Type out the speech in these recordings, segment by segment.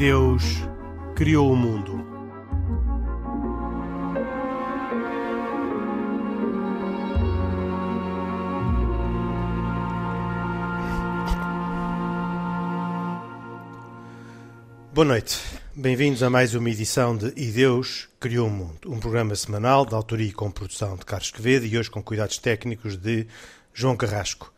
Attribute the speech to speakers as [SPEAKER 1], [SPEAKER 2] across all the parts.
[SPEAKER 1] Deus criou o mundo. Boa noite. Bem-vindos a mais uma edição de E Deus Criou o Mundo, um programa semanal de autoria e com produção de Carlos Quevedo e hoje com cuidados técnicos de João Carrasco.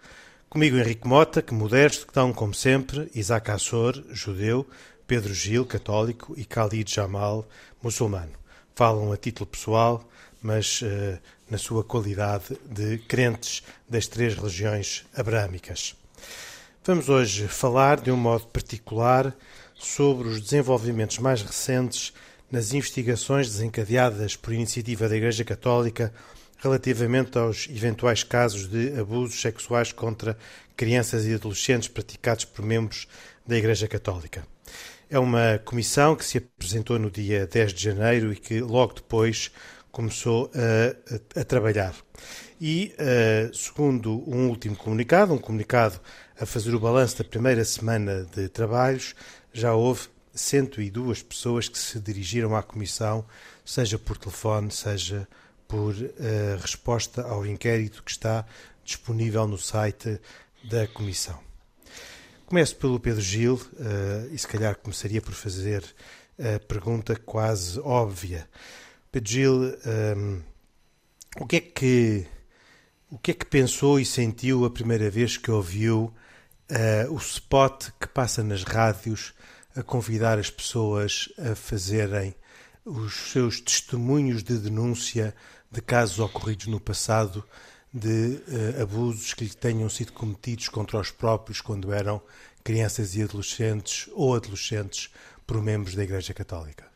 [SPEAKER 1] Comigo Henrique Mota, que modesto, que estão como sempre, Isaac Assor, judeu, Pedro Gil, católico e Khalid Jamal, muçulmano. Falam a título pessoal, mas uh, na sua qualidade de crentes das três religiões abrâmicas. Vamos hoje falar de um modo particular sobre os desenvolvimentos mais recentes nas investigações desencadeadas por iniciativa da Igreja Católica relativamente aos eventuais casos de abusos sexuais contra crianças e adolescentes praticados por membros da Igreja Católica. É uma comissão que se apresentou no dia 10 de janeiro e que logo depois começou a, a, a trabalhar. E, uh, segundo um último comunicado, um comunicado a fazer o balanço da primeira semana de trabalhos, já houve 102 pessoas que se dirigiram à Comissão, seja por telefone, seja por uh, resposta ao inquérito que está disponível no site da Comissão. Começo pelo Pedro Gil uh, e se calhar começaria por fazer a pergunta quase óbvia. Pedro Gil, um, ehm, o que é que o que é que pensou e sentiu a primeira vez que ouviu uh, o spot que passa nas rádios a convidar as pessoas a fazerem os seus testemunhos de denúncia de casos ocorridos no passado de uh, abusos que lhe tenham sido cometidos contra os próprios quando eram crianças e adolescentes ou adolescentes por membros da Igreja Católica?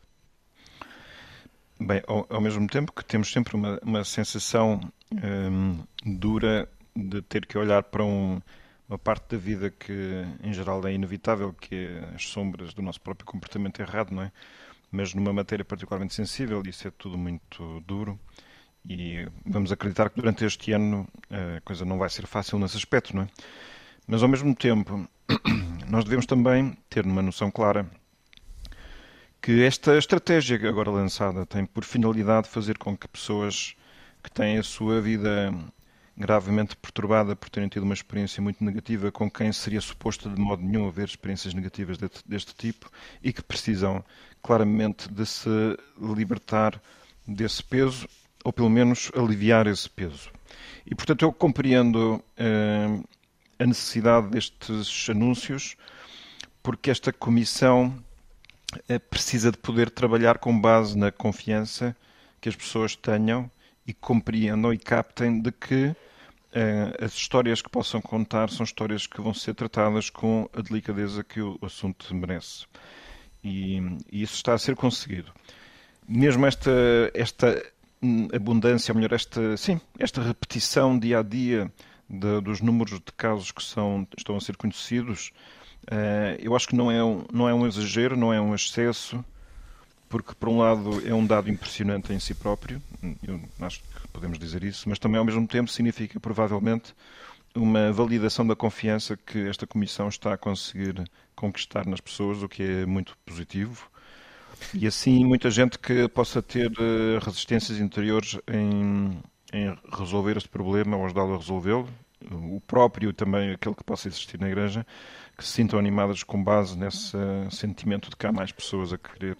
[SPEAKER 2] Bem, ao, ao mesmo tempo que temos sempre uma, uma sensação hum, dura de ter que olhar para um, uma parte da vida que, em geral, é inevitável, que é as sombras do nosso próprio comportamento errado, não é? Mas numa matéria particularmente sensível, isso é tudo muito duro. E vamos acreditar que durante este ano a coisa não vai ser fácil nesse aspecto, não é? Mas ao mesmo tempo, nós devemos também ter uma noção clara que esta estratégia agora lançada tem por finalidade fazer com que pessoas que têm a sua vida gravemente perturbada por terem tido uma experiência muito negativa com quem seria suposto de modo nenhum haver experiências negativas deste, deste tipo e que precisam claramente de se libertar desse peso ou pelo menos aliviar esse peso. E portanto eu compreendo eh, a necessidade destes anúncios porque esta comissão eh, precisa de poder trabalhar com base na confiança que as pessoas tenham e compreendam e captem de que uh, as histórias que possam contar são histórias que vão ser tratadas com a delicadeza que o assunto merece. E, e isso está a ser conseguido. Mesmo esta, esta abundância, ou melhor, esta, sim, esta repetição dia a dia de, dos números de casos que são, estão a ser conhecidos, uh, eu acho que não é, um, não é um exagero, não é um excesso, porque por um lado é um dado impressionante em si próprio, eu acho que podemos dizer isso, mas também ao mesmo tempo significa provavelmente uma validação da confiança que esta Comissão está a conseguir conquistar nas pessoas, o que é muito positivo. E assim, muita gente que possa ter eh, resistências interiores em, em resolver este problema ou ajudá-lo a resolvê-lo, o próprio também aquele que possa existir na Igreja, que se sintam animadas com base nesse sentimento de que há mais pessoas a querer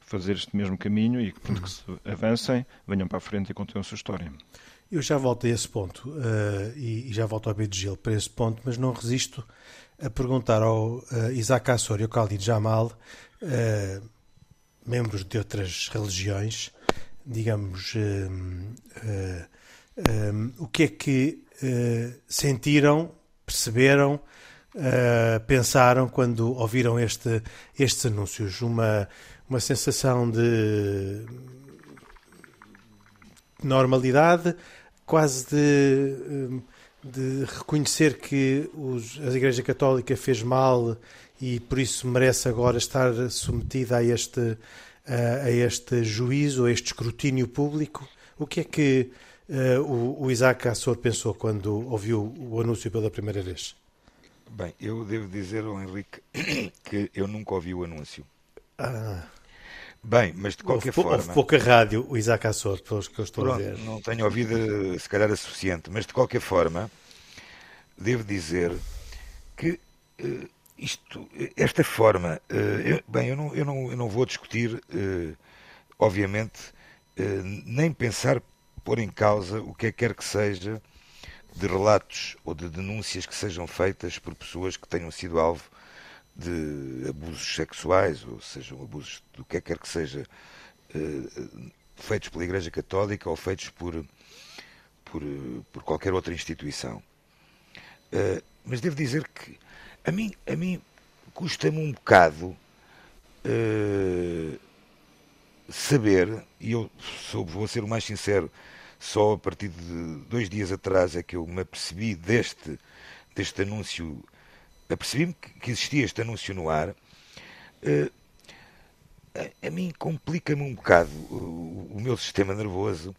[SPEAKER 2] fazer este mesmo caminho e portanto, que se avancem, venham para a frente e continuem a sua história.
[SPEAKER 1] Eu já volto a esse ponto uh, e, e, já volto ao Gil para esse ponto, mas não resisto a perguntar ao uh, Isaac Assor e ao Khalid Jamal, uh, membros de outras religiões, digamos, o que é que sentiram, perceberam, pensaram quando ouviram este, estes anúncios? Uma uma sensação de normalidade, quase de, de reconhecer que os, a Igreja Católica fez mal e por isso merece agora estar submetida a este, a, este juízo, a este escrutínio público. O que é que uh, o, o Isaac Assor pensou quando ouviu o anúncio pela primeira vez?
[SPEAKER 3] Bem, eu devo dizer ao Henrique que eu nunca ouvi o anúncio
[SPEAKER 1] Ah.
[SPEAKER 3] Bem, mas de qualquer
[SPEAKER 1] houve,
[SPEAKER 3] forma.
[SPEAKER 1] Houve pouca rádio, o Isaac Assor, pelos que eu estou
[SPEAKER 3] pronto,
[SPEAKER 1] a ver.
[SPEAKER 3] Não tenho ouvido, se calhar, a suficiente, mas de qualquer forma, devo dizer que uh, isto, esta forma. Uh, eu, bem, eu não, eu, não, eu não vou discutir, uh, obviamente, nem pensar pôr em causa o que é que quer que seja de relatos ou de denúncias que sejam feitas por pessoas que tenham sido alvo de abusos sexuais, ou sejam abusos do que quer que seja, feitos pela Igreja Católica ou feitos por, por, por qualquer outra instituição. Mas devo dizer que a mim, a mim custa-me um bocado uh, saber, e eu sou, vou ser o mais sincero, só a partir de dois dias atrás é que eu me apercebi deste, deste anúncio apercebi-me que existia este anúncio no ar. Uh, a, a, mim complica-me um bocado o, o, meu sistema nervoso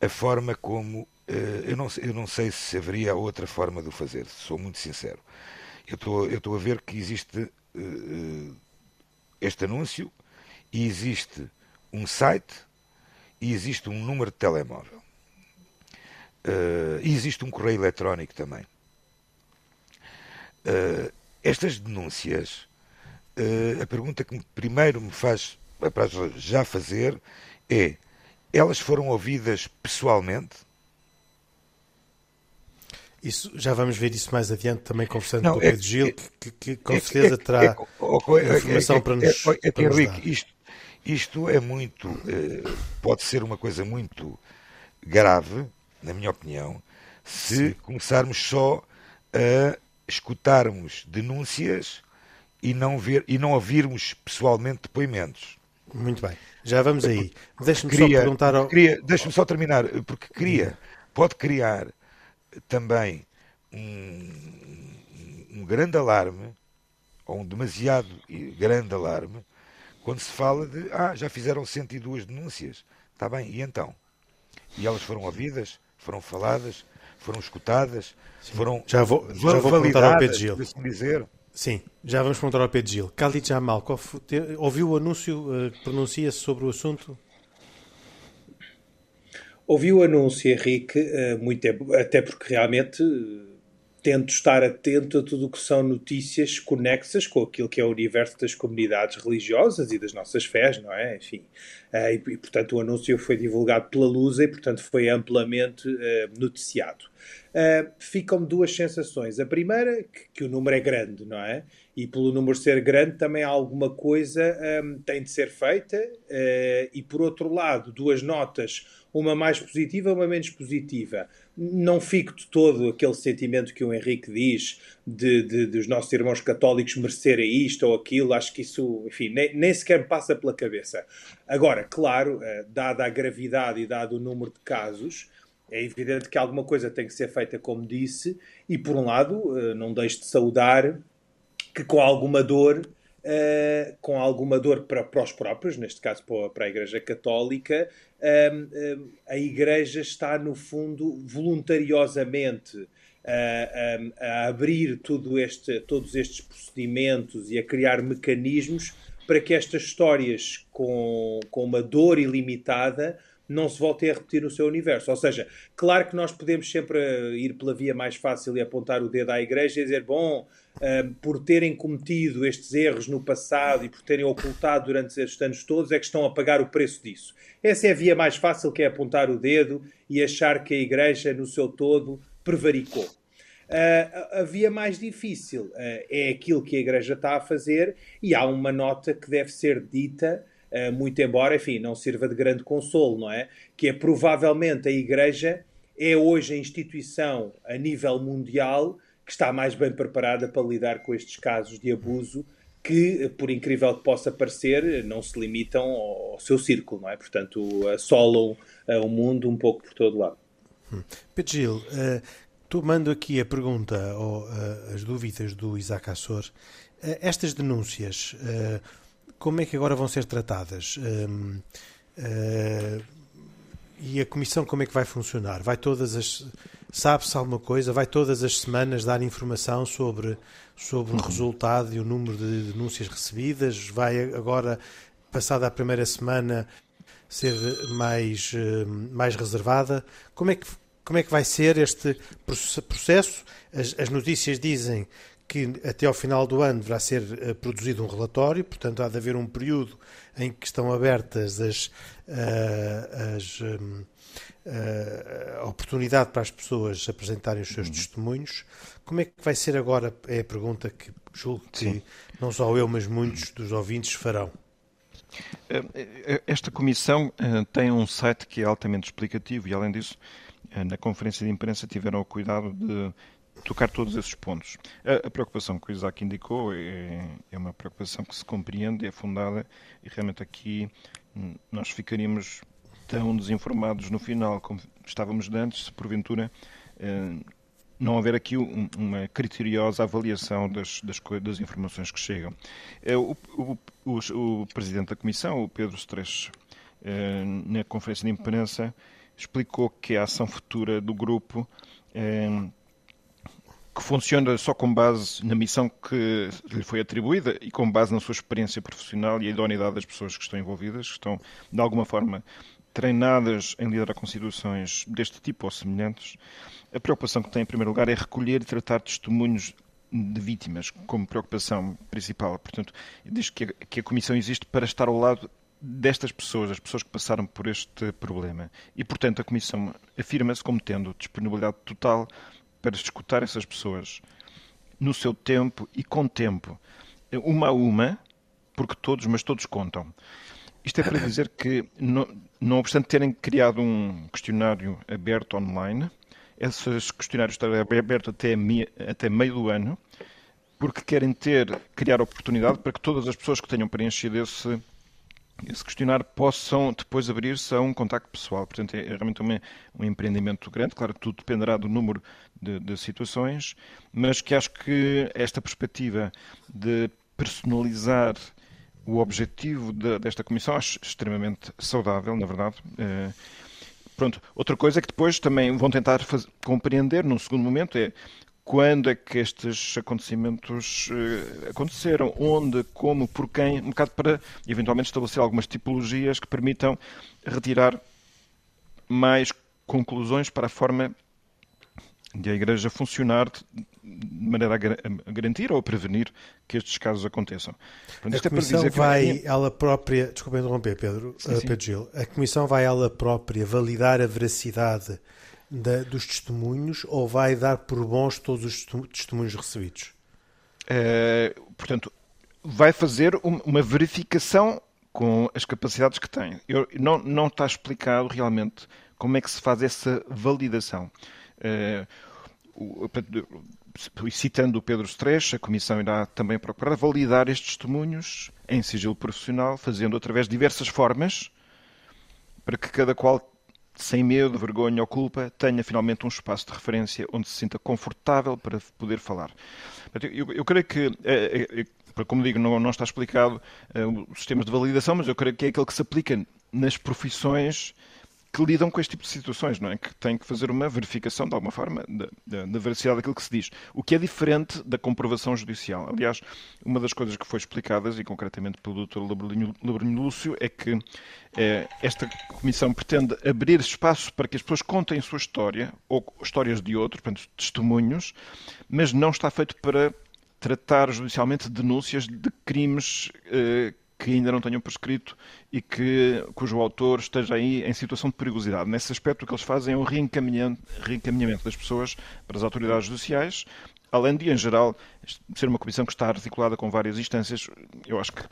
[SPEAKER 3] a forma como. Uh, eu, não, eu não sei se haveria outra forma de o fazer, sou muito sincero. Eu estou a ver que existe uh, este anúncio e existe um site e existe um número de telemóvel. e existe um correio eletrónico também. Uh, estas denúncias, uh, a pergunta que primeiro me faz para já fazer é: elas foram ouvidas pessoalmente?
[SPEAKER 1] Isso, já vamos ver isso mais adiante, também conversando Não, com o Pedro é, Gil, é, que, que, com é, certeza é, terá é, informação para nos,
[SPEAKER 3] é,
[SPEAKER 1] para nos
[SPEAKER 3] dar. Isto, isto é muito, pode ser uma coisa muito grave, na minha opinião, se Sim. começarmos só a escutarmos denúncias e não, ver, e não ouvirmos pessoalmente depoimentos.
[SPEAKER 1] Muito bem, já vamos aí. Deixa-me só perguntar ao.
[SPEAKER 3] Deixa-me só terminar, porque cria, pode criar também um, um grande alarme, ou um demasiado grande alarme, quando se fala de ah, já fizeram 102 denúncias. Está bem, e então? E elas foram ouvidas, foram faladas, foram escutadas, Sim. foram
[SPEAKER 1] já vou, já vou perguntar ao Pedro Gil.
[SPEAKER 3] Assim dizer.
[SPEAKER 1] Sim, já vamos perguntar ao Pedro Gil. Khalid Jamal, ouviu o anúncio uh, pronuncia-se sobre o assunto?
[SPEAKER 4] Ouvi o anúncio, Henrique, uh, muito tempo, até porque realmente tento estar atento a tudo o que são notícias conexas com aquilo que é o universo das comunidades religiosas e das nossas fés, não é? Enfim, uh, e, portanto o anúncio foi divulgado pela Lusa e portanto foi amplamente noticiado. Uh, Ficam-me duas sensações. A primeira, que, que, o número é grande, não é? E pelo número ser grande também alguma coisa um, tem de ser feita. e por outro lado, duas notas, uma mais positiva, uma menos positiva não fico de todo aquele sentimento que o Henrique diz de, de, de, os nossos irmãos católicos merecerem isto ou aquilo. Acho que isso, enfim, nem, nem sequer me passa pela cabeça. Agora, claro, eh, dada a gravidade e dado o número de casos, é evidente que alguma coisa tem que ser feita, como disse, e por um lado, eh, não deixo de saudar que com alguma dor Uh, com alguma dor para, para, os próprios, neste caso para, a Igreja Católica, uh, a Igreja está, no fundo, voluntariosamente a, a abrir tudo este, todos estes procedimentos e a criar mecanismos para que estas histórias com, com uma dor ilimitada não se voltem a repetir no seu universo. Ou seja, claro que nós podemos sempre ir pela via mais fácil e apontar o dedo à Igreja e dizer, bom, uh, por terem cometido estes erros no passado e por terem ocultado durante estes anos todos, é que estão a pagar o preço disso. Essa é a via mais fácil, que é apontar o dedo e achar que a Igreja, no seu todo, prevaricou. Uh, a via mais difícil uh, é aquilo que a Igreja está a fazer e há uma nota que deve ser dita, muito embora, enfim, não sirva de grande consolo, não é? Que é provavelmente a Igreja é hoje a instituição a nível mundial que está mais bem preparada para lidar com estes casos de abuso que, por incrível que possa parecer, não se limitam ao, seu círculo, não é? Portanto, assolam uh, o mundo um pouco por todo lado.
[SPEAKER 1] Hum. Uh, tomando aqui a pergunta ou uh, as dúvidas do Isaac Assor, uh, estas denúncias, como é que agora vão ser tratadas? e a comissão como é que vai funcionar? Vai todas as Sabe-se alguma coisa? Vai todas as semanas dar informação sobre, sobre o resultado e o número de denúncias recebidas? Vai agora, passada a primeira semana, ser mais, eh, mais reservada? Como é, que, como é que vai ser este processo? As, as notícias dizem que até ao final do ano deverá ser uh, produzido um relatório, portanto há de haver um período em que estão abertas as, uh, as um, uh, a oportunidade para as pessoas apresentarem os seus uhum. testemunhos. Como é que vai ser agora? É a pergunta que julgo que Sim. não só eu, mas muitos dos ouvintes farão.
[SPEAKER 2] Esta comissão tem um site que é altamente explicativo e, além disso, na conferência de imprensa tiveram o cuidado de tocar todos esses pontos. A, a, preocupação que o Isaac indicou é, é, uma preocupação que se compreende, é fundada e realmente aqui hum, nós ficaríamos tão desinformados no final como estávamos antes, se porventura hum, não haver aqui um, uma criteriosa avaliação das, das, das, informações que chegam. É, o, o, o, o, Presidente da Comissão, o Pedro Stresch, hum, na conferência de imprensa, explicou que a ação futura do grupo que funciona só com base na missão que lhe foi atribuída e com base na sua experiência profissional e a idoneidade das pessoas que estão envolvidas, que estão, de alguma forma, treinadas em lidar com situações deste tipo ou semelhantes. A preocupação que tem, em primeiro lugar, é recolher e tratar testemunhos de vítimas como preocupação principal. Portanto, diz que a, que a Comissão existe para estar ao lado destas pessoas, as pessoas que passaram por este problema. E, portanto, a Comissão afirma-se como tendo disponibilidade total para escutar essas pessoas no seu tempo e com tempo, uma a uma, porque todos, mas todos contam. Isto é para dizer que, não, não obstante terem criado um questionário aberto online, esses questionários estão abertos até, até meio do ano, porque querem ter, criar oportunidade para que todas as pessoas que tenham preenchido esse esse questionário possam depois abrir-se a um contacto pessoal. Portanto, é, é realmente um, empreendimento grande. Claro tudo dependerá do número de, de, situações, mas que acho que esta perspectiva de personalizar o objetivo de, desta comissão acho extremamente saudável, na verdade. É, pronto. Outra coisa é que depois também vão tentar fazer, compreender, num segundo momento, é quando é que estes acontecimentos uh, aconteceram, onde, como, por quem, um bocado para eventualmente estabelecer algumas tipologias que permitam retirar mais conclusões para a forma de a Igreja funcionar de maneira a, garantir ou a prevenir que estes casos aconteçam.
[SPEAKER 1] Portanto, a é Comissão é vai ela própria, desculpa interromper Pedro, sim, sim. Pedro Gil, a Comissão vai ela própria validar a veracidade da, dos testemunhos ou vai dar por bons todos os testemunhos recebidos?
[SPEAKER 2] É, portanto, vai fazer uma verificação com as capacidades que tem. Eu, não, não está explicado realmente como é que se faz essa validação. O, citando o Pedro Stresch, a Comissão irá também procurar validar estes testemunhos em sigilo profissional, fazendo através de diversas formas, para que cada qual sem medo, vergonha ou culpa, tenha finalmente um espaço de referência onde se sinta confortável para poder falar. Eu, eu creio que, é, é, como digo, não, não está explicado os sistemas de validação, mas eu creio que é aquele que se aplica nas profissões que lidam com este tipo de situações, não é? Que têm que fazer uma verificação, de alguma forma, da, da, da, veracidade daquilo que se diz. O que é diferente da comprovação judicial. Aliás, uma das coisas que foi explicadas, e concretamente pelo Dr. Lebrinho Lúcio, é que é, esta comissão pretende abrir espaço para que as pessoas contem a sua história, ou histórias de outros, portanto, testemunhos, mas não está feito para tratar judicialmente denúncias de crimes eh, que ainda não tenham prescrito e que, cujo autor esteja aí em situação de perigosidade. Nesse aspecto, o que eles fazem é um reencaminhamento, reencaminhamento das pessoas para as autoridades judiciais, além de, em geral, ser uma comissão que está articulada com várias instâncias, eu acho que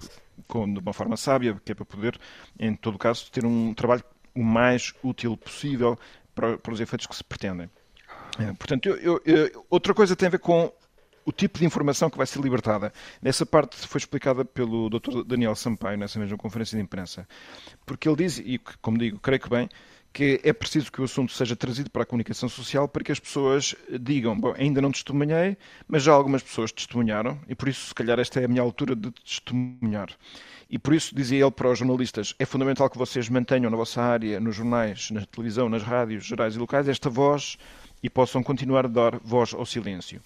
[SPEAKER 2] com, de uma forma sábia, que é para poder, em todo caso, ter um trabalho o mais útil possível para, para os efeitos que se pretendem. É, portanto, eu, eu, eu, outra coisa tem a ver com o tipo de informação que vai ser libertada. Nessa parte foi explicada pelo Dr. Daniel Sampaio, nessa mesma conferência de imprensa. Porque ele diz, e como digo, creio que bem, que é preciso que o assunto seja trazido para a comunicação social para que as pessoas digam, bom, ainda não testemunhei, mas já algumas pessoas testemunharam e por isso, se calhar, esta é a minha altura de testemunhar. E por isso, dizia ele para os jornalistas, é fundamental que vocês mantenham na vossa área, nos jornais, na televisão, nas rádios gerais e locais, esta voz e possam continuar a dar voz ao silêncio.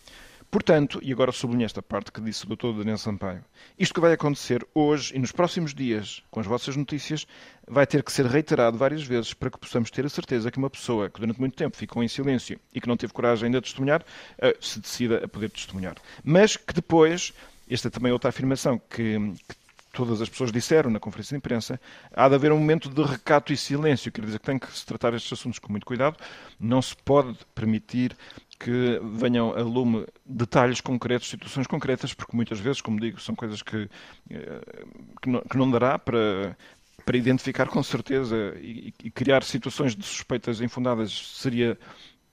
[SPEAKER 2] Portanto, e agora sublinho esta parte que disse o Dr. Daniel Sampaio, isto que vai acontecer hoje e nos próximos dias com as vossas notícias vai ter que ser reiterado várias vezes para que possamos ter a certeza que uma pessoa que durante muito tempo ficou em silêncio e que não teve coragem ainda de testemunhar, eh, se decida a poder testemunhar. Mas que depois, esta é também outra afirmação que, que todas as pessoas disseram na conferência de imprensa, há de haver um momento de recato e silêncio. Quer dizer que tem que se tratar estes assuntos com muito cuidado. Não se pode permitir que venham a lume detalhes concretos, situações concretas, porque muitas vezes, como digo, são coisas que, eh, que, não, que não dará para, para identificar com certeza e, e, criar situações de suspeitas infundadas seria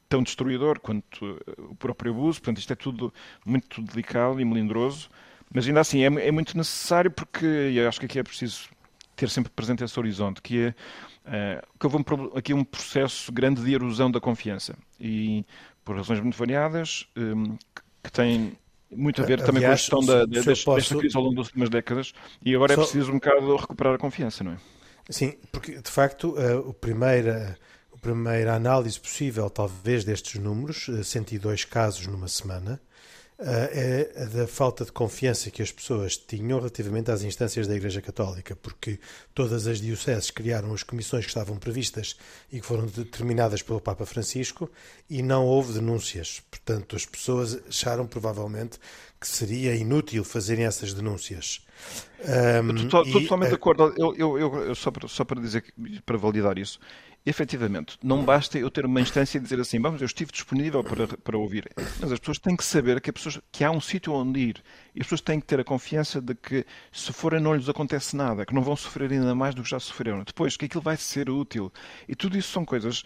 [SPEAKER 2] tão destruidor quanto eh, o próprio abuso. Portanto, isto é tudo muito delicado e melindroso, mas ainda assim é, é muito necessário porque eu acho que aqui é preciso ter sempre presente esse horizonte, que é uh, que houve um, aqui um processo grande de erosão da confiança. E por razões muito variadas, um, que têm muito a ver também com a gestão da, da, desta, posso... desta crise ao longo das últimas décadas e agora é Só... é preciso um bocado recuperar a confiança, não é?
[SPEAKER 1] Sim, porque de facto a, a primeira, a primeira análise possível, talvez, destes números, 102 eh, casos numa semana, é a da falta de confiança que as pessoas tinham relativamente às instâncias da Igreja Católica, porque todas as dioceses criaram as comissões que estavam previstas e que foram determinadas pelo Papa Francisco e não houve denúncias. Portanto, as pessoas acharam provavelmente que seria inútil fazerem essas denúncias.
[SPEAKER 2] Um, estou, totalmente de acordo. Eu, eu, eu, só, para, só para dizer, para validar isso, efetivamente, não basta eu ter uma instância e dizer assim, vamos, eu estive disponível para, para ouvir. Mas as pessoas têm que saber que, pessoas, que há um sítio onde ir. E as pessoas têm que ter a confiança de que, se forem, não lhes acontece nada, que não vão sofrer ainda mais do que já sofreram. Depois, que aquilo vai ser útil. E tudo isso são coisas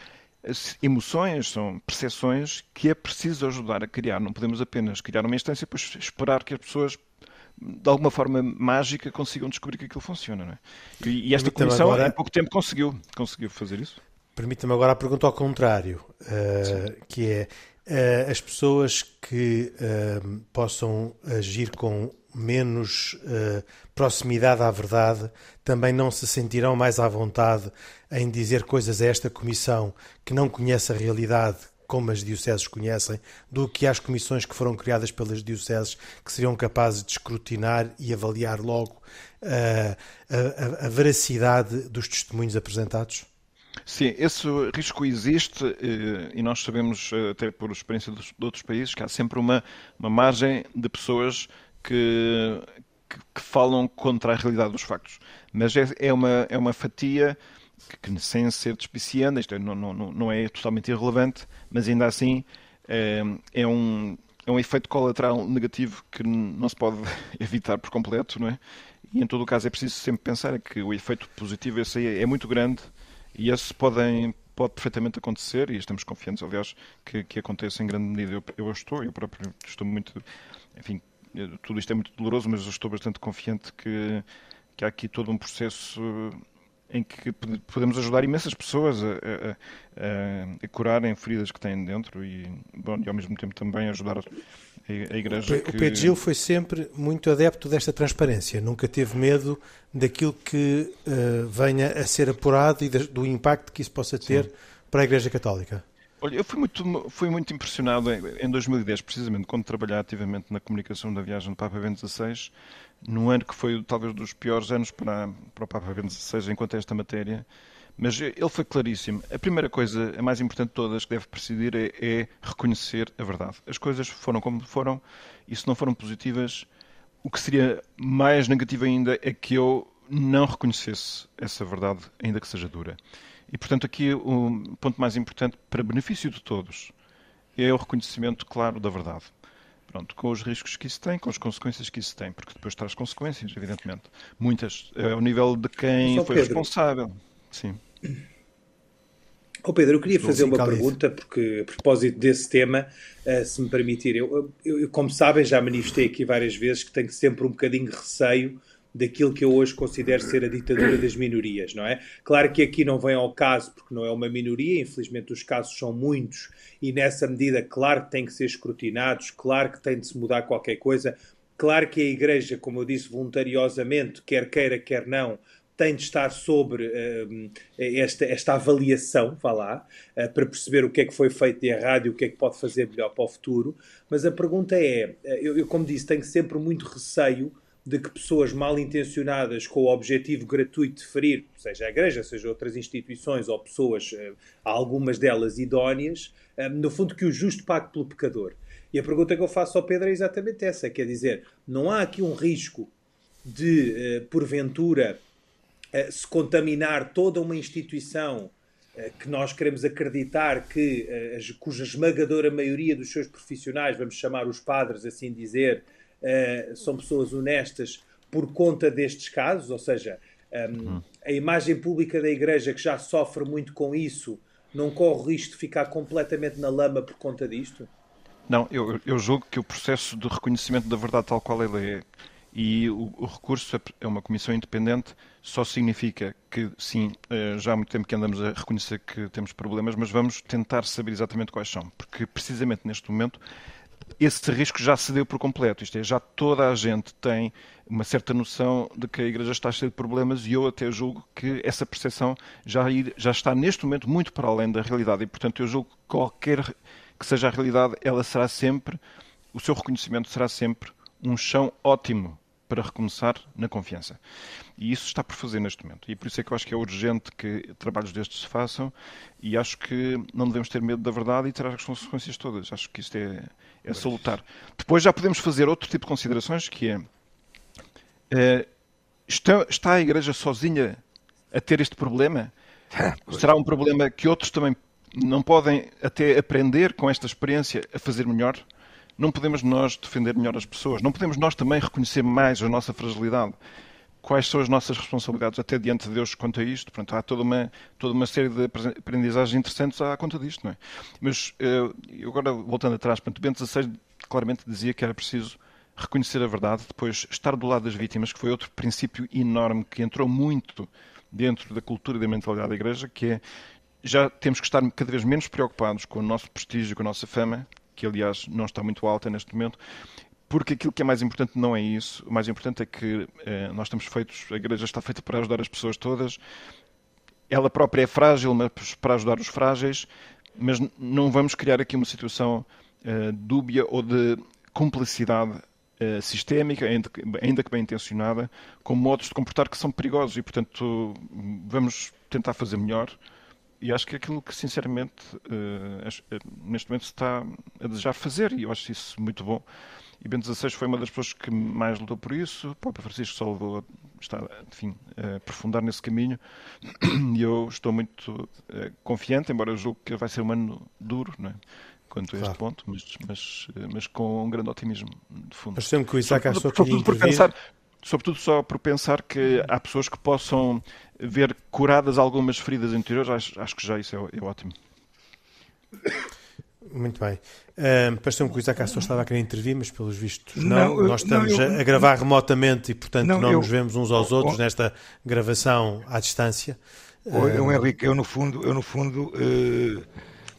[SPEAKER 2] emoções, são percepções que é preciso ajudar a criar. Não podemos apenas criar uma instância e depois esperar que as pessoas de alguma forma mágica consigam descobrir que aquilo funciona. Não é? E, e esta comissão agora... em pouco tempo conseguiu, conseguiu fazer isso.
[SPEAKER 1] Permita-me agora a pergunta ao contrário, uh, que é uh, as pessoas que uh, possam agir com menos proximidade à verdade também não se sentirão mais à vontade em dizer coisas a esta comissão que não conhece a realidade como as dioceses conhecem, do que às comissões que foram criadas pelas dioceses que seriam capazes de escrutinar e avaliar logo a, a, a veracidade dos testemunhos apresentados?
[SPEAKER 2] Sim, esse risco existe eh, e nós sabemos, eh, até por experiência de outros países, que há sempre uma, uma margem de pessoas que, que, que falam contra a realidade dos factos. Mas é, é, uma, é uma fatia que, que sem ser despiciando, isto é, não, não, não é totalmente irrelevante, mas ainda assim é, é um, é um efeito colateral negativo que não se pode evitar por completo, não é? E em todo o caso é preciso sempre pensar que o efeito positivo esse é muito grande e esse podem, pode perfeitamente acontecer e estamos confiantes, aliás, que, que aconteça em grande medida. Eu, eu estou, eu próprio estou muito, enfim, tudo isto é muito doloroso, mas eu estou bastante confiante que, que há aqui todo um processo em que podemos ajudar imensas pessoas a, a, a, a curarem feridas que têm dentro e, bom, e ao mesmo tempo também ajudar a, Igreja.
[SPEAKER 1] O, que... Gil foi sempre muito adepto desta transparência, nunca teve medo daquilo que uh, venha a ser apurado e do impacto que isso possa ter Sim. para a Igreja Católica.
[SPEAKER 2] Olha, eu fui muito, fui muito impressionado em, em 2010, precisamente, quando trabalhei ativamente na comunicação da viagem do Papa Bento XVI, num ano que foi talvez dos piores anos para, para o Papa Bento XVI enquanto a esta matéria, mas ele foi claríssimo. A primeira coisa, a mais importante de todas, que deve presidir é, é reconhecer a verdade. As coisas foram como foram e se não foram positivas, o que seria mais negativo ainda é que eu não reconhecesse essa verdade, ainda que seja dura. E, portanto, aqui o ponto mais importante, para benefício de todos, é o reconhecimento claro da verdade. Pronto, com os riscos que isso tem, com as consequências que isso tem, porque depois traz consequências, evidentemente. Muitas, é ao nível de quem foi Pedro. responsável. Sim.
[SPEAKER 4] Oh Pedro, eu queria fazer uma pergunta, porque a propósito desse tema, uh, se me permitir, eu, eu, como sabem, já manifestei aqui várias vezes que tenho sempre um bocadinho de receio daquilo que eu hoje considero ser a ditadura das minorias, não é? Claro que aqui não vem ao caso porque não é uma minoria, infelizmente os casos são muitos e nessa medida, claro que tem que ser escrutinados, claro que tem de se mudar qualquer coisa, claro que a Igreja, como eu disse, voluntariosamente, quer queira, quer não, tem de estar sobre uh, esta, esta avaliação, vá lá, uh, para perceber o que é que foi feito de errado e o que é que pode fazer melhor para o futuro. Mas a pergunta é: eu, eu como disse, tenho sempre muito receio de que pessoas mal intencionadas com o objetivo gratuito de ferir, seja a igreja, seja outras instituições ou pessoas, algumas delas idóneas, no fundo, que o justo pague pelo pecador. E a pergunta que eu faço ao Pedro é exatamente essa: quer dizer, não há aqui um risco de, eh, porventura, eh, se contaminar toda uma instituição eh, que nós queremos acreditar que, cuja esmagadora maioria dos seus profissionais, vamos chamar os padres assim dizer, são pessoas honestas por conta destes casos, ou seja, uhum. a imagem pública da Igreja que já sofre muito com isso, não corre o risco de ficar completamente na lama por conta disto?
[SPEAKER 2] Não, eu, eu julgo que o processo de reconhecimento da verdade tal qual ele é e o, o, recurso é uma comissão independente só significa que, sim, eh, já há muito tempo que andamos a reconhecer que temos problemas, mas vamos tentar saber exatamente quais são, porque precisamente neste momento esse risco já se deu por completo, isto é, já toda a gente tem uma certa noção de que a Igreja está cheia de problemas e eu até julgo que essa percepção já, já está neste momento muito para além da realidade. E, portanto, eu julgo que qualquer que seja a realidade, ela será sempre, o seu reconhecimento será sempre um chão ótimo para recomeçar na confiança. E isso está por fazer neste momento. E por isso é que eu acho que é urgente que trabalhos destes se façam e acho que não devemos ter medo da verdade e ter as consequências todas. Acho que isto é, é salutar. Depois já podemos fazer outro tipo de considerações que é, é está, está a Igreja sozinha a ter este problema? Será um problema que outros também não podem até aprender com esta experiência a fazer melhor? Não podemos nós defender melhor as pessoas? Não podemos nós também reconhecer mais a nossa fragilidade? Quais são as nossas responsabilidades até diante de Deus quanto a isto? Pronto, há toda uma, toda uma série de aprendizagens interessantes à conta disto, não é? Mas eu eh, agora, voltando atrás, portanto, Bento XVI claramente dizia que era preciso reconhecer a verdade, depois estar do lado das vítimas, que foi outro princípio enorme que entrou muito dentro da cultura e da mentalidade da Igreja, que é já temos que estar cada vez menos preocupados com o nosso prestígio, com a nossa fama, que aliás não está muito alta neste momento, porque aquilo que é mais importante não é isso. O mais importante é que eh, nós estamos feitos, a igreja está feita para ajudar as pessoas todas. Ela própria é frágil, mas para ajudar os frágeis, mas não vamos criar aqui uma situação eh, dúbia ou de cumplicidade eh, sistémica, ainda que, ainda que bem intencionada, com modos de comportar que são perigosos e, portanto, vamos tentar fazer melhor e acho que é aquilo que, sinceramente, uh, neste momento se está a desejar fazer, e eu acho isso muito bom. E Bento XVI foi uma das pessoas que mais lutou por isso. O Papa Francisco só levou está, enfim, a aprofundar nesse caminho. E eu estou muito uh, confiante, embora eu julgue que vai ser um ano duro, não é? quanto a este claro. ponto, mas, mas, mas, com um grande otimismo, de fundo.
[SPEAKER 1] Mas sempre que o Isaac
[SPEAKER 2] achou que ia intervir... Pensar, sobretudo só por pensar que há pessoas que possam ver curadas algumas feridas interiores, acho, acho que já isso é, é ótimo.
[SPEAKER 1] Muito bem. Um, Pareceu-me que o Isaac Astor estava a querer intervir, mas pelos vistos não. não Nós estamos não, eu, a gravar remotamente e, portanto, não, não eu, nos vemos uns aos outros nesta gravação à distância.
[SPEAKER 3] Eu, um, Henrique, eu no fundo, eu no fundo uh,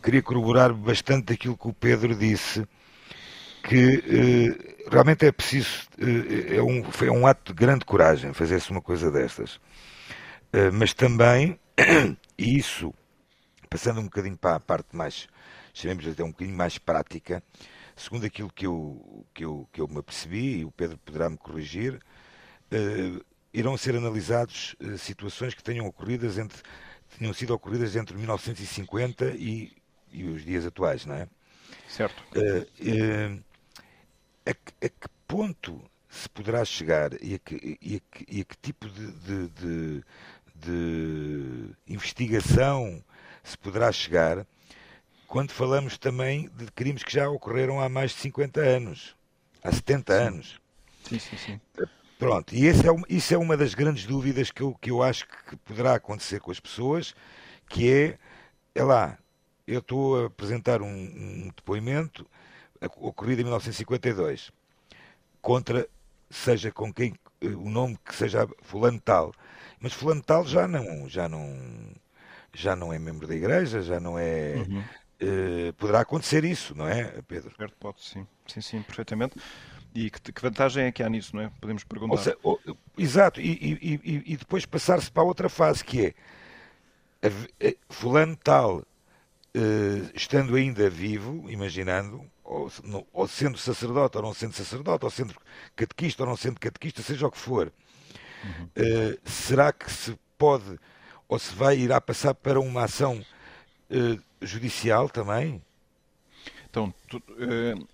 [SPEAKER 3] queria corroborar bastante aquilo que o Pedro disse, que uh, realmente é preciso, uh, é, um, é um ato de grande coragem fazer-se uma coisa destas. Eh, mas também, e isso, passando um bocadinho para a parte mais, chamemos até um bocadinho mais prática, segundo aquilo que eu, que eu, que eu me apercebi, e o Pedro poderá me corrigir, irão ser analisados situações que tenham ocorridas entre, tenham sido ocorridas entre 1950 e, e os dias atuais, não é?
[SPEAKER 2] Certo.
[SPEAKER 3] Uh, a, que, a, que ponto se poderá chegar e a que, e a que, e a que tipo de, de, de, de investigação se poderá chegar quando falamos também de crimes que já ocorreram há mais de 50 anos, há 70 sim. anos.
[SPEAKER 2] Sim, sim, sim.
[SPEAKER 3] Pronto, e esse é, isso é uma das grandes dúvidas que eu, que eu acho que poderá acontecer com as pessoas, que é, é lá, eu estou a apresentar um, um depoimento ocorrido em 1952, contra, seja com quem, o nome que seja fulano tal, mas fulano tal já não, já não, já não é membro da igreja, já não é. Uhum. Uh, poderá acontecer isso, não é, Pedro?
[SPEAKER 2] Certo, pode, sim. Sim, sim, perfeitamente. E que, que, vantagem é que há nisso, não é? Podemos perguntar.
[SPEAKER 3] Seja, ou, exato, e, e, e, e depois passar-se para a outra fase, que é fulano tal, eh, estando ainda vivo, imaginando, ou, ou, sendo sacerdote ou não sendo sacerdote, ou sendo catequista ou não sendo catequista, seja o que for, uhum. uh, será que se pode ou se vai irá passar para uma ação uh, judicial também?
[SPEAKER 2] Então, tu, uh,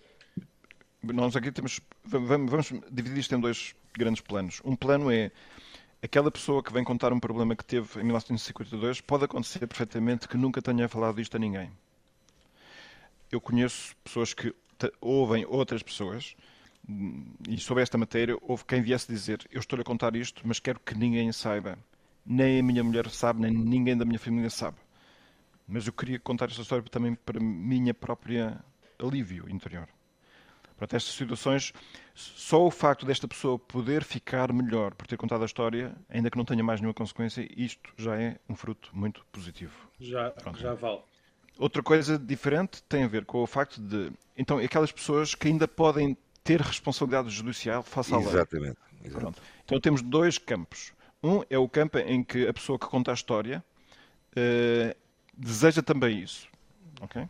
[SPEAKER 2] nós aqui temos. Vamos, vamos dividir isto em dois grandes planos. Um plano é aquela pessoa que vem contar um problema que teve em 1952, pode acontecer perfeitamente que nunca tenha falado disto a ninguém. Eu conheço pessoas que ouvem outras pessoas e sobre esta matéria houve quem viesse dizer eu estou-lhe a contar isto, mas quero que ninguém saiba. Nem a minha mulher sabe, nem ninguém da minha família sabe. Mas eu queria contar esta história também para minha própria alívio interior. Para estas situações, só o facto desta pessoa poder ficar melhor por ter contado a história, ainda que não tenha mais nenhuma consequência, isto já é um fruto muito positivo.
[SPEAKER 4] Já, já vale.
[SPEAKER 2] Outra coisa diferente tem a ver com o facto de. Então, aquelas pessoas que ainda podem ter responsabilidade judicial face à lei.
[SPEAKER 3] Exatamente. Exatamente.
[SPEAKER 2] Então, temos dois campos. Um é o campo em que a pessoa que conta a história uh, deseja também isso. Ok?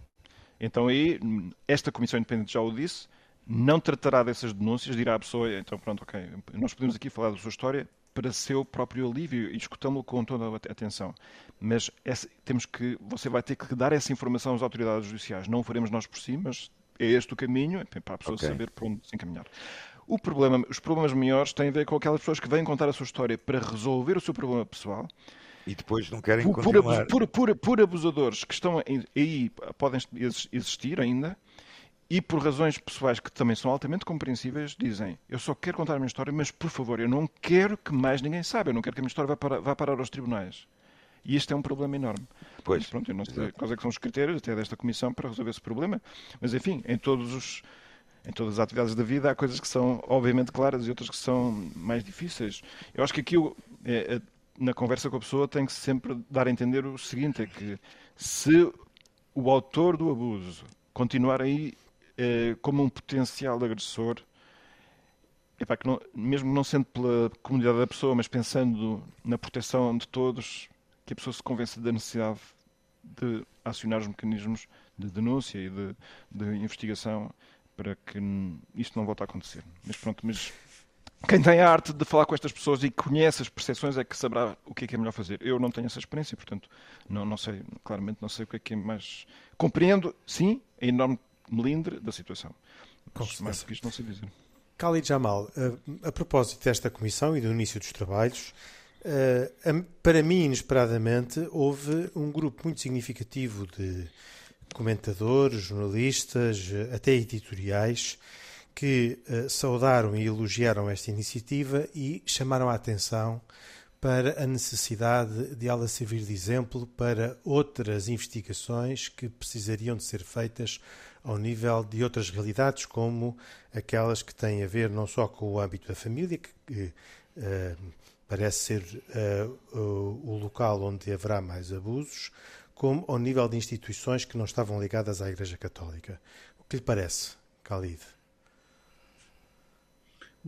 [SPEAKER 2] Então, aí, esta Comissão Independente já o disse, não tratará dessas denúncias, dirá à pessoa, então pronto, ok, nós podemos aqui falar da sua história para seu próprio alívio e escutá-lo com toda a atenção. Mas essa, temos que, você vai ter que dar essa informação às autoridades judiciais. Não o faremos nós por si, mas é este o caminho para a pessoa okay. saber por onde se encaminhar. O problema, os problemas maiores têm a ver com aquelas pessoas que vêm contar a sua história para resolver o seu problema pessoal
[SPEAKER 3] e depois não querem por, continuar.
[SPEAKER 2] Por, por, por, abusadores que estão aí, podem existir ainda, e por razões pessoais que também são altamente compreensíveis, dizem: Eu só quero contar a minha história, mas por favor, eu não quero que mais ninguém saiba, eu não quero que a minha história vá parar, vá parar aos tribunais. E este é um problema enorme.
[SPEAKER 3] Pois.
[SPEAKER 2] Mas, pronto, eu não sei quais é são os critérios até desta comissão para resolver esse problema, mas enfim, em todos os. Em todas as atividades da vida há coisas que são obviamente claras e outras que são mais difíceis. Eu acho que aqui é, é, na conversa com a pessoa tem que sempre dar a entender o seguinte: é que se o autor do abuso continuar aí eh, como um potencial agressor, epá, que não, mesmo não sendo pela comunidade da pessoa, mas pensando na proteção de todos, que a pessoa se convença da necessidade de acionar os mecanismos de denúncia e de, de investigação para que isto não volte a acontecer. Mas pronto, mas quem tem a arte de falar com estas pessoas e conhece as percepções é que saberá o que é que é melhor fazer. Eu não tenho essa experiência, portanto, não, não sei, claramente não sei o que é que é mais. Compreendo, sim, a enorme melindre da situação. Mas, mais do que isto não sei dizer.
[SPEAKER 1] Khalid Jamal, a, a propósito desta comissão e do início dos trabalhos, uh, para mim, inesperadamente, houve um grupo muito significativo de comentadores, jornalistas, até editoriais, que saudaram e elogiaram esta iniciativa e chamaram a atenção para a necessidade de ela servir de exemplo para outras investigações que precisariam de ser feitas ao nível de outras realidades, como aquelas que têm a ver não só com o âmbito da família, que uh, parece ser uh, o local onde haverá mais abusos, como ao nível de instituições que não estavam ligadas à Igreja Católica. O que lhe parece, Khalid?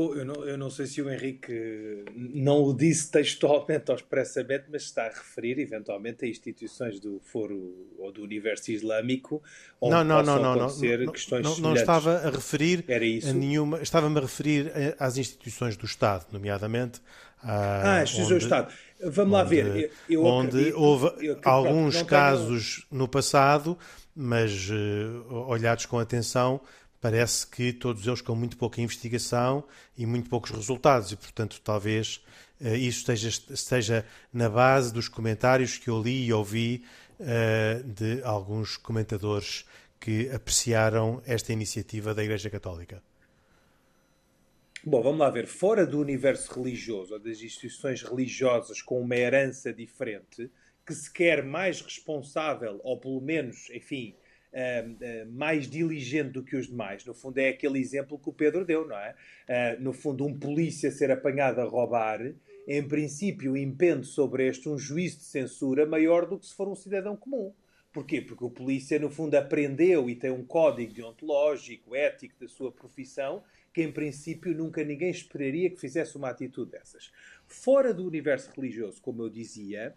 [SPEAKER 4] Bom, eu não, eu não sei se o Henrique não o disse textualmente ou expressamente, mas está a referir eventualmente a instituições do Foro ou do Universo Islâmico onde não, não, não, não, acontecer
[SPEAKER 1] não,
[SPEAKER 4] questões
[SPEAKER 1] não, não estava a referir Era isso? a nenhuma, estava-me a referir às instituições do Estado, nomeadamente
[SPEAKER 4] a, ah, instituições do Estado. Vamos lá ver. Eu,
[SPEAKER 1] eu onde acredito, houve alguns pronto, casos tenho... no passado, mas uh, olhados com atenção, parece que todos eles com muito pouca investigação e muito poucos resultados, e portanto talvez uh, isso esteja, esteja na base dos comentários que eu li e ouvi uh, de alguns comentadores que apreciaram esta iniciativa da Igreja Católica.
[SPEAKER 4] Bom, vamos lá ver. Fora do universo religioso ou das instituições religiosas com uma herança diferente, que se quer mais responsável, ou pelo menos, enfim, uh, mais diligente do que os demais. No fundo, é aquele exemplo que o Pedro deu, não é? Uh, no fundo, um polícia ser apanhado a roubar, em princípio, impende sobre este um juízo de censura maior do que se for um cidadão comum. Porquê? Porque o polícia, no fundo, aprendeu e tem um código deontológico, ético da sua profissão que em princípio nunca ninguém esperaria que fizesse uma atitude dessas. Fora do universo religioso, como eu dizia,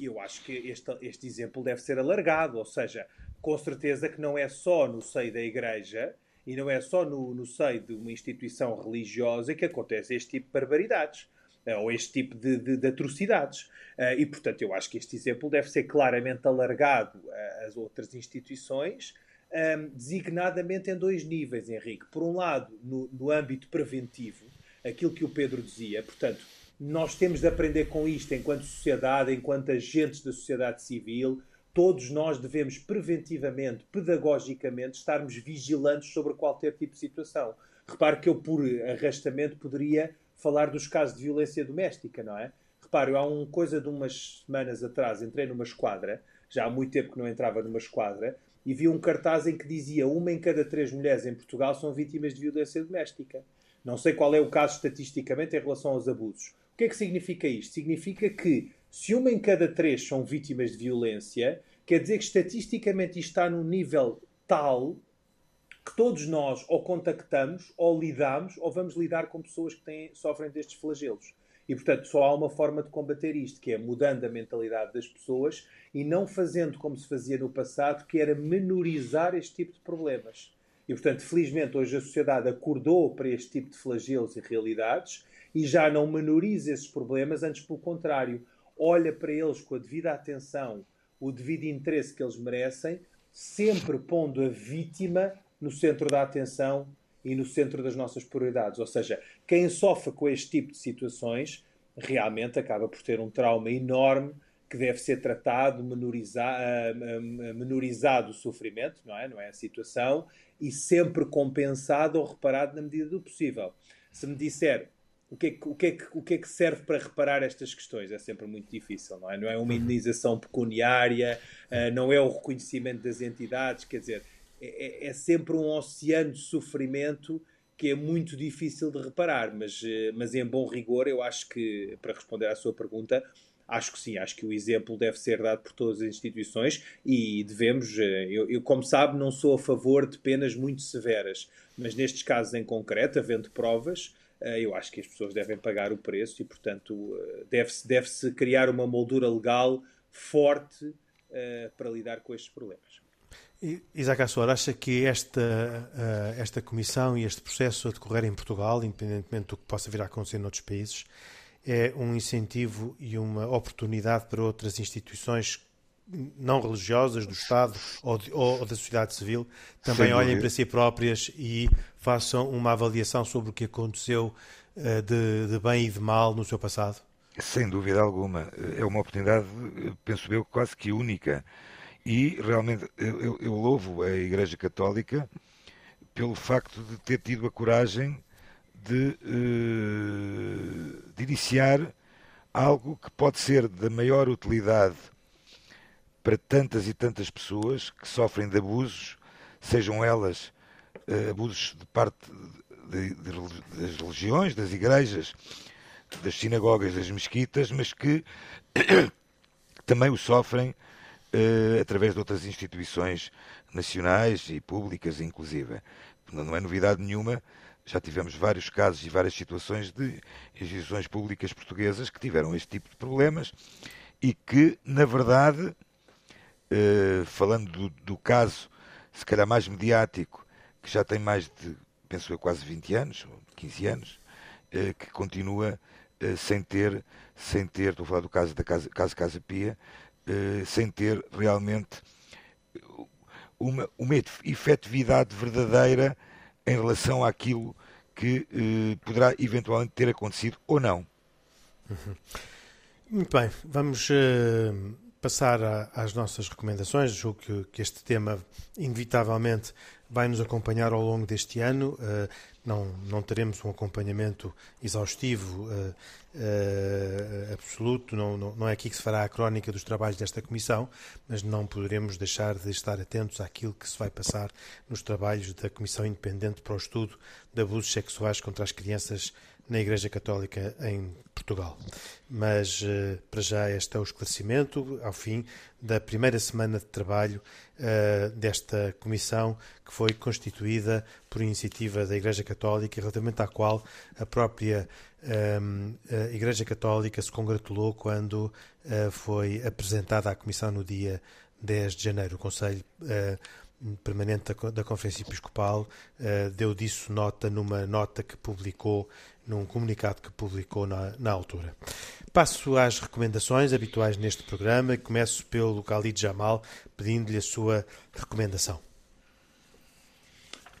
[SPEAKER 4] eu acho que este, este exemplo deve ser alargado, ou seja, com certeza que não é só no seio da Igreja e não é só no, no seio de uma instituição religiosa que acontece este tipo de barbaridades eh, ou este tipo de, de, de atrocidades. Eh, e, portanto, eu acho que este exemplo deve ser claramente alargado às outras instituições, ehm, designadamente em dois níveis, Henrique. Por um lado, no, no âmbito preventivo, aquilo que o Pedro dizia, portanto, nós temos de aprender com isto enquanto sociedade, enquanto agentes da sociedade civil. Todos nós devemos preventivamente, pedagogicamente, estarmos vigilantes sobre qualquer tipo de situação. Repare que eu, por arrastamento, poderia falar dos casos de violência doméstica, não é? Repare, há uma coisa de umas semanas atrás entrei numa esquadra, já há muito tempo que não entrava numa esquadra, e vi um cartaz em que dizia uma em cada três mulheres em Portugal são vítimas de violência doméstica. Não sei qual é o caso estatisticamente em relação aos abusos. O que é que significa isto? Significa que se uma em cada três são vítimas de violência, quer dizer que estatisticamente está num nível tal que todos nós ou contactamos, ou lidamos, ou vamos lidar com pessoas que têm, sofrem destes flagelos. E, portanto, só há uma forma de combater isto, que é mudando a mentalidade das pessoas e não fazendo como se fazia no passado, que era menorizar este tipo de problemas. E, portanto, felizmente, hoje a sociedade acordou para este tipo de flagelos e realidades e já não menoriza esses problemas, antes pelo contrário, olha para eles com a devida atenção, o devido interesse que eles merecem, sempre pondo a vítima no centro da atenção e no centro das nossas prioridades. Ou seja, quem sofre com este tipo de situações realmente acaba por ter um trauma enorme que deve ser tratado, menorizado, menorizado o sofrimento, não é? Não é a situação, e sempre compensado ou reparado na medida do possível. Se me disser o que, é que, o, que é que, o que é que serve para reparar estas questões? É sempre muito difícil, não é? Não é uma indenização pecuniária, uh, não é o reconhecimento das entidades, quer dizer, é, é, é, sempre um oceano de sofrimento que é muito difícil de reparar, mas, uh, mas em bom rigor, eu acho que, para responder à sua pergunta, acho que sim, acho que o exemplo deve ser dado por todas as instituições e devemos, eh, eu, eu, como sabe, não sou a favor de penas muito severas, mas nestes casos em concreto, havendo provas, eh, eu acho que as pessoas devem pagar o preço e, portanto, eh, deve-se deve criar uma moldura legal forte uh, para lidar com estes problemas.
[SPEAKER 1] Isaac Assor, acha que esta, esta comissão e este processo a decorrer em Portugal, independentemente do que possa vir a acontecer noutros países, é um incentivo e uma oportunidade para outras instituições não religiosas do Estado ou, de, ou da sociedade civil também olhem para si próprias e façam uma avaliação sobre o que aconteceu uh, de, de, bem e de mal no seu passado?
[SPEAKER 3] Sem dúvida alguma. É uma oportunidade, penso eu, quase que única. E realmente eu, eu louvo a Igreja Católica pelo facto de ter tido a coragem de, uh, de iniciar algo que pode ser da maior utilidade para tantas e tantas pessoas que sofrem de abusos, sejam elas uh, abusos de parte de, de, das religiões, das igrejas, das sinagogas, das mesquitas, mas que também o sofrem uh, através de outras instituições nacionais e públicas, inclusive. Não é novidade nenhuma, já tivemos vários casos e várias situações de instituições públicas portuguesas que tiveram este tipo de problemas e que, na verdade, eh, falando do, do, caso, se calhar mais mediático, que já tem mais de, penso eu, quase 20 anos, 15 anos, eh, que continua eh, sem ter, sem ter, estou a falar do caso da Casa, caso Casa Pia, sem ter realmente uma, uma efetividade verdadeira em relação àquilo que poderá eventualmente ter acontecido ou não.
[SPEAKER 1] Uhum. Muito bem, vamos passar a, às nossas recomendações, julgo que, que, este tema inevitavelmente vai nos acompanhar ao longo deste ano. Uh, não, não teremos um acompanhamento exaustivo, uh, uh, absoluto, não, não, não, é aqui que se fará a crónica dos trabalhos desta Comissão, mas não poderemos deixar de estar atentos àquilo que se vai passar nos trabalhos da Comissão Independente para o Estudo de Abusos Sexuais contra as Crianças na Igreja Católica em Portugal. Mas, uh, para já, este é o esclarecimento, ao fim da primeira semana de trabalho uh, desta comissão, que foi constituída por iniciativa da Igreja Católica, relativamente à qual a própria um, a Igreja Católica se congratulou quando foi apresentada à Comissão no dia 10 de janeiro. O Conselho Permanente da, Conferência Episcopal deu disso nota numa nota que publicou num comunicado que publicou na, na altura. Passo às recomendações habituais neste programa e começo pelo Khalid Jamal, pedindo-lhe a sua recomendação.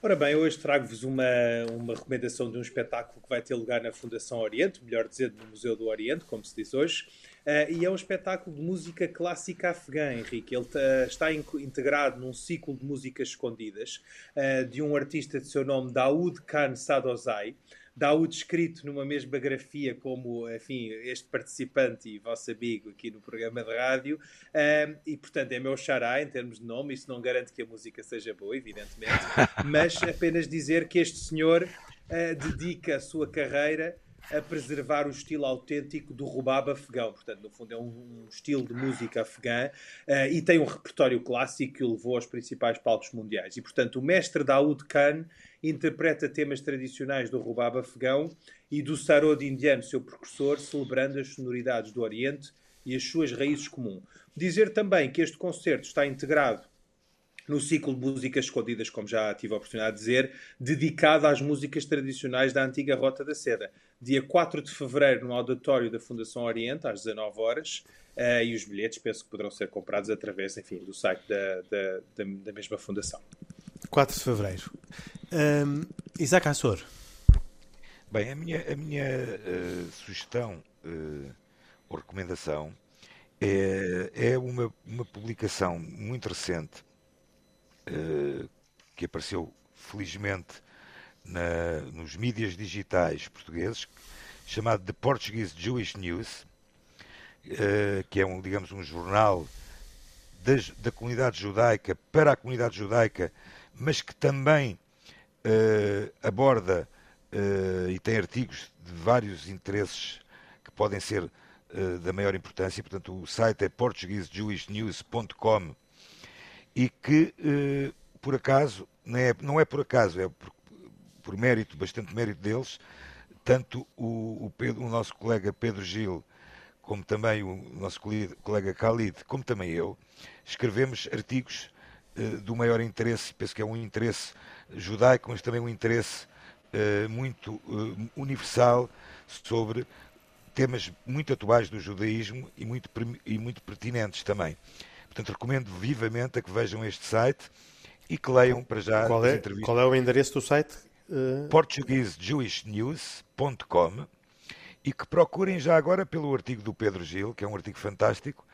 [SPEAKER 4] Ora bem, hoje trago-vos uma, uma recomendação de um espetáculo que vai ter lugar na Fundação Oriente, melhor dizendo, no Museu do Oriente, como se diz hoje, uh, e é um espetáculo de música clássica afegã, Henrique. Ele está integrado num ciclo de músicas escondidas uh, de um artista de seu nome, Daoud Khan Sadozai, Daoud escrito numa mesma grafia como, enfim, este participante e vosso amigo aqui no programa de rádio, um, e portanto é meu xará em termos de nome, isso não garante que a música seja boa, evidentemente, mas apenas dizer que este senhor dedica a sua carreira a preservar o estilo autêntico do rubab afegão. Portanto, no fundo, é um, um estilo de música afegã uh, e tem um repertório clássico que o levou aos principais palcos mundiais. E, portanto, o mestre Daoud Khan interpreta temas tradicionais do rubab afegão e do sarod indiano, seu precursor, celebrando as sonoridades do Oriente e as suas raízes comuns. Dizer também que este concerto está integrado no ciclo de músicas escondidas, como já tive a oportunidade de dizer, dedicado às músicas tradicionais da antiga Rota da Seda. Dia 4 de fevereiro, no auditório da Fundação Oriente, às 19 horas, uh, e os bilhetes penso que poderão ser comprados através, enfim, do site da, da, da, da mesma fundação.
[SPEAKER 1] 4 de fevereiro. Um, Isaac Assor.
[SPEAKER 3] Bem, a minha, a minha uh, sugestão uh, ou recomendação é, é uma, uma publicação muito recente que apareceu felizmente na, nos mídias digitais portugueses, chamado The Portuguese Jewish News, que é um, digamos, um jornal da comunidade judaica para a comunidade judaica mas que também uh, aborda uh, e tem artigos de vários interesses que podem ser uh, da maior importância. Portanto, o site é portuguesejewishnews.com e que, por acaso, não é, não é por acaso, é por, por mérito, bastante mérito deles, tanto o, o, Pedro, o nosso colega Pedro Gil como também o nosso colega Khalid, como também eu, escrevemos artigos eh, do maior interesse, penso que é um interesse judaico, mas também um interesse uh, muito universal sobre temas muito atuais do judaísmo e muito, e muito pertinentes também. Portanto, recomendo vivamente a que vejam este site e que leiam para já
[SPEAKER 1] qual é, Qual é o endereço do site?
[SPEAKER 3] Uh... portuguesejewishnews.com e que procurem já agora pelo artigo do Pedro Gil, que é um artigo fantástico,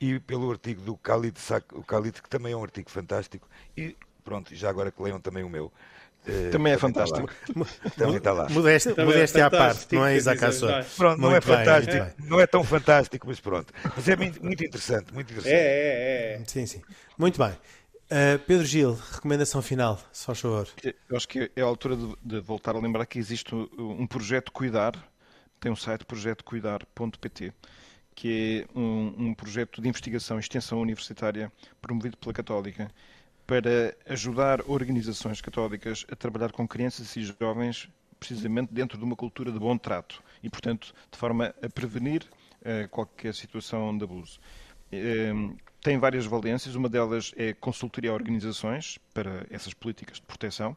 [SPEAKER 3] e pelo artigo do Khalid, o Khalid, que também é um artigo fantástico, e pronto, já agora que leiam também o meu.
[SPEAKER 2] Uh, também é fantástico.
[SPEAKER 3] também está lá.
[SPEAKER 1] Modéstia, modéstia é à parte, não é Isaac Assor.
[SPEAKER 3] Pronto, não é fantástico, não é tão fantástico, mas pronto. Mas é muito interessante, muito interessante. É,
[SPEAKER 4] é, é.
[SPEAKER 1] Sim, sim. Muito bem. Uh, Pedro Gil, recomendação final, só favor.
[SPEAKER 2] Eu acho que é a altura de, de, voltar a lembrar que existe um projeto Cuidar, tem um site projetocuidar.pt que é um, um projeto de investigação e extensão universitária promovido pela Católica para ajudar organizações católicas a trabalhar com crianças e jovens precisamente dentro de uma cultura de bom trato e, portanto, de forma a prevenir uh, qualquer situação de abuso. Uh, tem várias valências, uma delas é consultoria a organizações para essas políticas de proteção,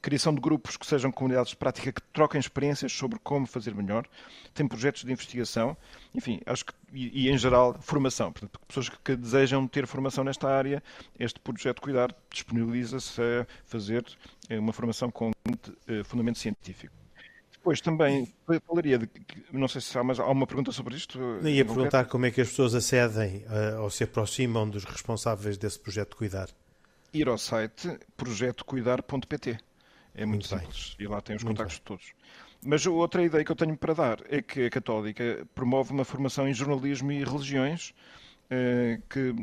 [SPEAKER 2] criação de grupos que sejam comunidades de prática que troquem experiências sobre como fazer melhor, tem projetos de investigação, enfim, acho que, e, e em geral, formação. Portanto, pessoas que, que, desejam ter formação nesta área, este projeto Cuidar disponibiliza-se a fazer eh, uma formação com uh, fundamento científico. Depois também falaria de. Não sei se há, mas há uma pergunta sobre isto.
[SPEAKER 1] Ia perguntar como é que as pessoas acedem uh, ou se aproximam dos responsáveis desse projeto Cuidar.
[SPEAKER 2] Ir ao site projetocuidar.pt. É muito, muito simples. Bem. E lá tem os muito contactos bem. todos. Mas outra ideia que eu tenho para dar é que a Católica promove uma formação em jornalismo e religiões eh, que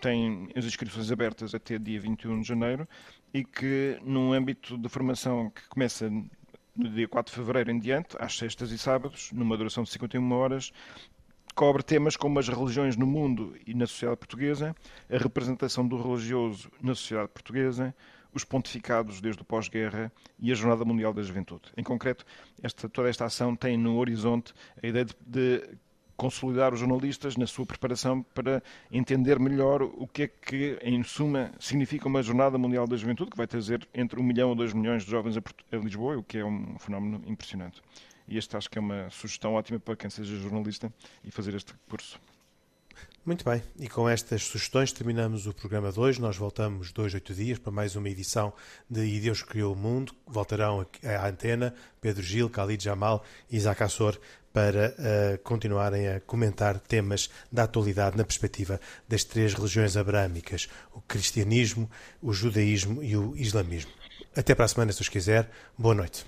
[SPEAKER 2] tem as inscrições abertas até dia 21 de janeiro e que, num âmbito de formação que começa no dia 4 de fevereiro em diante, às sextas e sábados, numa duração de 51 horas, cobre temas como as religiões no mundo e na sociedade portuguesa, a representação do religioso na sociedade portuguesa, os pontificados desde o pós-guerra e a Jornada Mundial da Juventude. Em concreto, esta, toda esta ação tem no horizonte a ideia de, de consolidar os jornalistas na sua preparação para entender melhor o que é que, em suma, significa uma Jornada Mundial da Juventude, que vai trazer entre um milhão a dois milhões de jovens a, Lisboa, o que é um fenómeno impressionante. E este acho que é uma sugestão ótima para quem seja jornalista e fazer este curso.
[SPEAKER 1] Muito bem, e com estas sugestões terminamos o programa de hoje. Nós voltamos dois, oito dias para mais uma edição de E Deus Criou o Mundo. Voltarão à antena Pedro Gil, Khalid Jamal e Isaac Assor para uh, continuarem a comentar temas da atualidade na perspectiva das três religiões abrâmicas, o cristianismo, o judaísmo e o islamismo. Até para a semana, se os quiser. Boa noite.